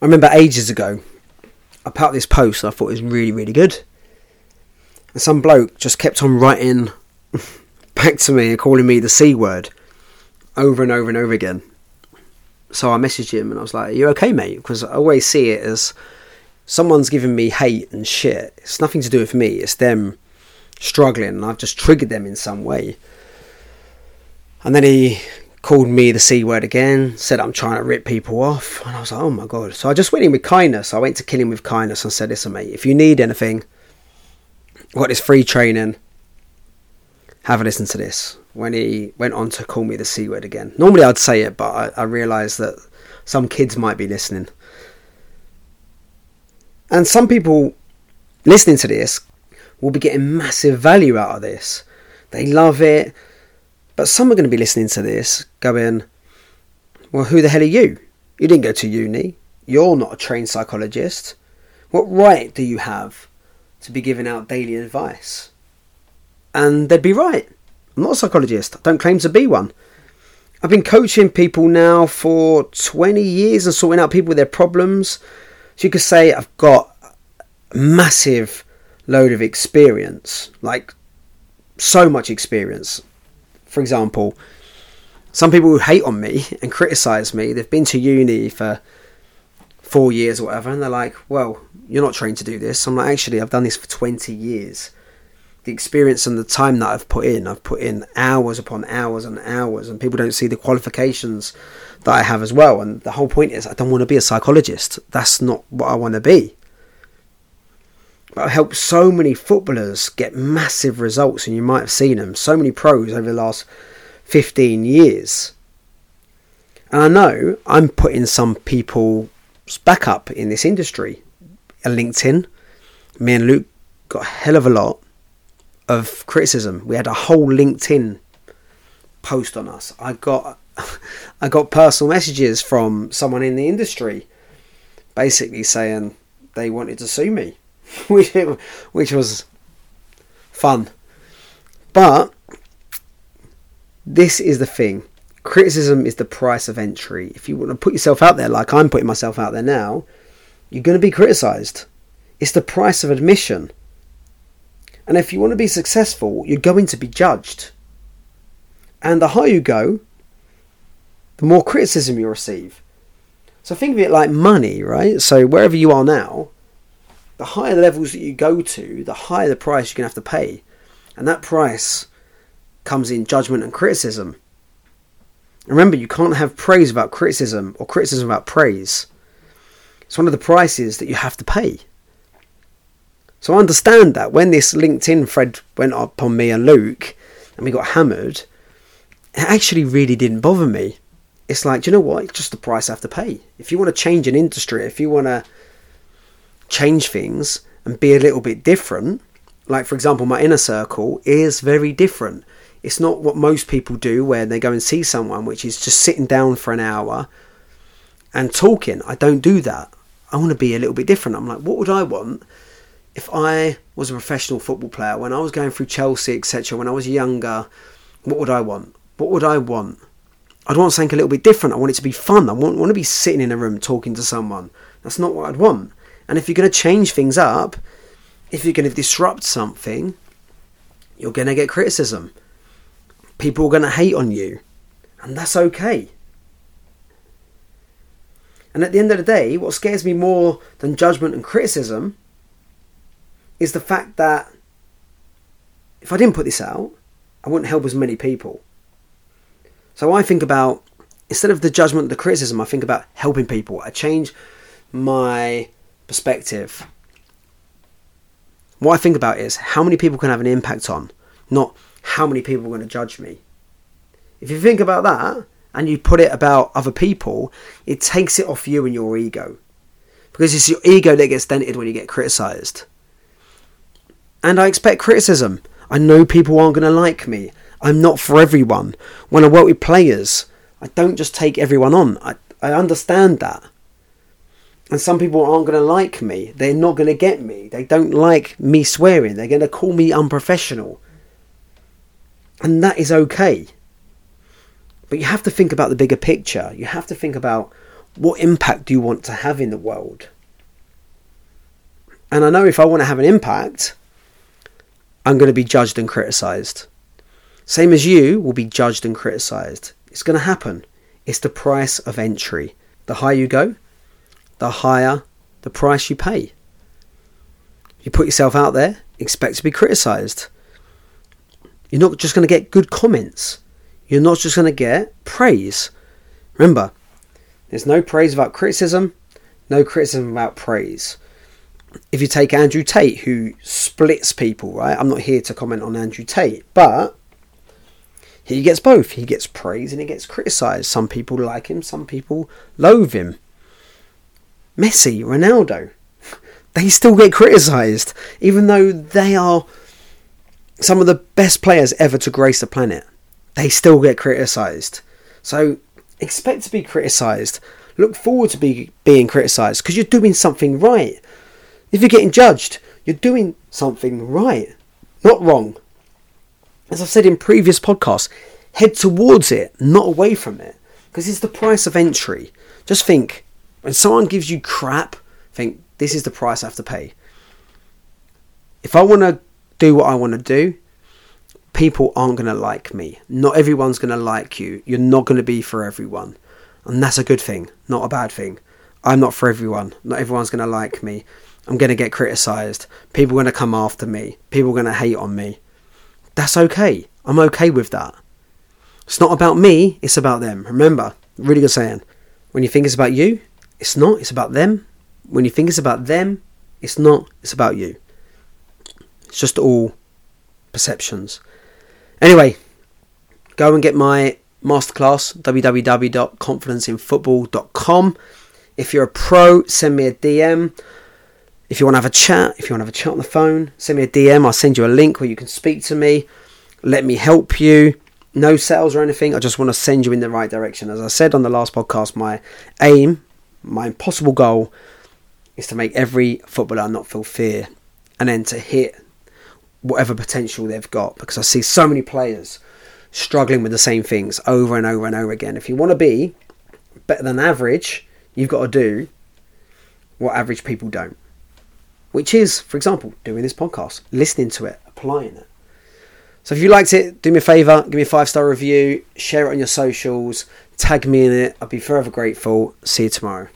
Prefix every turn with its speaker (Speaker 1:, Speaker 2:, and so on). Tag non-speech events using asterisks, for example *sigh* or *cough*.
Speaker 1: I remember ages ago, I put this post I thought was really, really good. And some bloke just kept on writing *laughs* back to me and calling me the C word over and over and over again. So I messaged him and I was like, Are you okay, mate? Because I always see it as someone's giving me hate and shit. It's nothing to do with me, it's them struggling and I've just triggered them in some way. And then he called me the C word again, said I'm trying to rip people off. And I was like, oh my God. So I just went in with kindness. I went to kill him with kindness and said, listen, mate, if you need anything, what is free training, have a listen to this. When he went on to call me the C word again. Normally I'd say it, but I, I realised that some kids might be listening. And some people listening to this will be getting massive value out of this. They love it but some are going to be listening to this going, well, who the hell are you? You didn't go to uni. You're not a trained psychologist. What right do you have to be giving out daily advice? And they'd be right. I'm not a psychologist. I don't claim to be one. I've been coaching people now for 20 years and sorting out people with their problems. So you could say I've got a massive load of experience, like so much experience for example, some people who hate on me and criticize me, they've been to uni for four years or whatever, and they're like, well, you're not trained to do this. I'm like, actually, I've done this for 20 years. The experience and the time that I've put in, I've put in hours upon hours and hours, and people don't see the qualifications that I have as well. And the whole point is, I don't want to be a psychologist. That's not what I want to be. Helped so many footballers get massive results, and you might have seen them. So many pros over the last 15 years. And I know I'm putting some people's back up in this industry. LinkedIn, me and Luke got a hell of a lot of criticism. We had a whole LinkedIn post on us. I got *laughs* I got personal messages from someone in the industry basically saying they wanted to sue me *laughs* which, which was fun. But this is the thing criticism is the price of entry. If you want to put yourself out there, like I'm putting myself out there now, you're going to be criticized. It's the price of admission. And if you want to be successful, you're going to be judged. And the higher you go, the more criticism you receive. So think of it like money, right? So wherever you are now, the higher levels that you go to, the higher the price you're going to have to pay. And that price comes in judgment and criticism. Remember, you can't have praise without criticism or criticism without praise. It's one of the prices that you have to pay. So I understand that when this LinkedIn thread went up on me and Luke and we got hammered, it actually really didn't bother me. It's like, you know what? It's just the price I have to pay. If you want to change an industry, if you want to change things and be a little bit different. Like, for example, my inner circle is very different. It's not what most people do where they go and see someone, which is just sitting down for an hour and talking. I don't do that. I want to be a little bit different. I'm like, what would I want if I was a professional football player, when I was going through Chelsea, etc., when I was younger? What would I want? What would I want? I'd want something a little bit different. I want it to be fun. I want, want to be sitting in a room talking to someone. That's not what I'd want. And if you're going to change things up, if you're going to disrupt something, you're going to get criticism. People are going to hate on you. And that's okay. And at the end of the day, what scares me more than judgment and criticism is the fact that if I didn't put this out, I wouldn't help as many people. So I think about, instead of the judgment, the criticism, I think about helping people. I change my perspective, what I think about is how many people can have an impact on, not how many people are going to judge me. If you think about that and you put it about other people, it takes it off you and your ego. Because it's your ego that gets dented when you get criticised. And I expect criticism. I know people aren't going to like me. I'm not for everyone. When I work with players, I don't just take everyone on. I, I understand that. And some people aren't going to like me. They're not going to get me. They don't like me swearing. They're going to call me unprofessional. And that is okay. But you have to think about the bigger picture. You have to think about What impact do you want to have in the world? And I know if I want to have an impact, I'm going to be judged and criticized. Same as you will be judged and criticized. It's going to happen. It's the price of entry. The higher you go, the higher the price you pay. You put yourself out there, expect to be criticized. You're not just going to get good comments. You're not just going to get praise. Remember, there's no praise without criticism, no criticism without praise. If you take Andrew Tate, who splits people, right? I'm not here to comment on Andrew Tate, but he gets both. He gets praise and he gets criticised. Some people like him, some people loathe him. Messi, Ronaldo, they still get criticised, even though they are some of the best players ever to grace the planet. They still get criticised. So expect to be criticised. Look forward to be being criticised because you're doing something right. If you're getting judged, you're doing something right, not wrong. As I've said in previous podcasts, head towards it, not away from it, because it's the price of entry. Just think when someone gives you crap, think this is the price I have to pay. If I want to do what I want to do, people aren't going to like me. Not everyone's going to like you. You're not going to be for everyone. And that's a good thing, not a bad thing. I'm not for everyone. Not everyone's going to like me. I'm going to get criticized. People are going to come after me. People are going to hate on me. That's okay. I'm okay with that. It's not about me, it's about them. Remember, really good saying. When you think it's about you, it's not, it's about them. When you think it's about them, it's not, it's about you. It's just all perceptions. Anyway, go and get my masterclass www.confidenceinfootball.com. If you're a pro, send me a DM. If you want to have a chat, if you want to have a chat on the phone, send me a DM. I'll send you a link where you can speak to me. Let me help you. No sales or anything. I just want to send you in the right direction. As I said on the last podcast, my aim, my impossible goal, is to make every footballer not feel fear and then to hit whatever potential they've got because I see so many players struggling with the same things over and over and over again. If you want to be better than average, you've got to do what average people don't which is, for example, doing this podcast, listening to it, applying it. So if you liked it, do me a favour, give me a five star review, share it on your socials, tag me in it. I'd be forever grateful. See you tomorrow.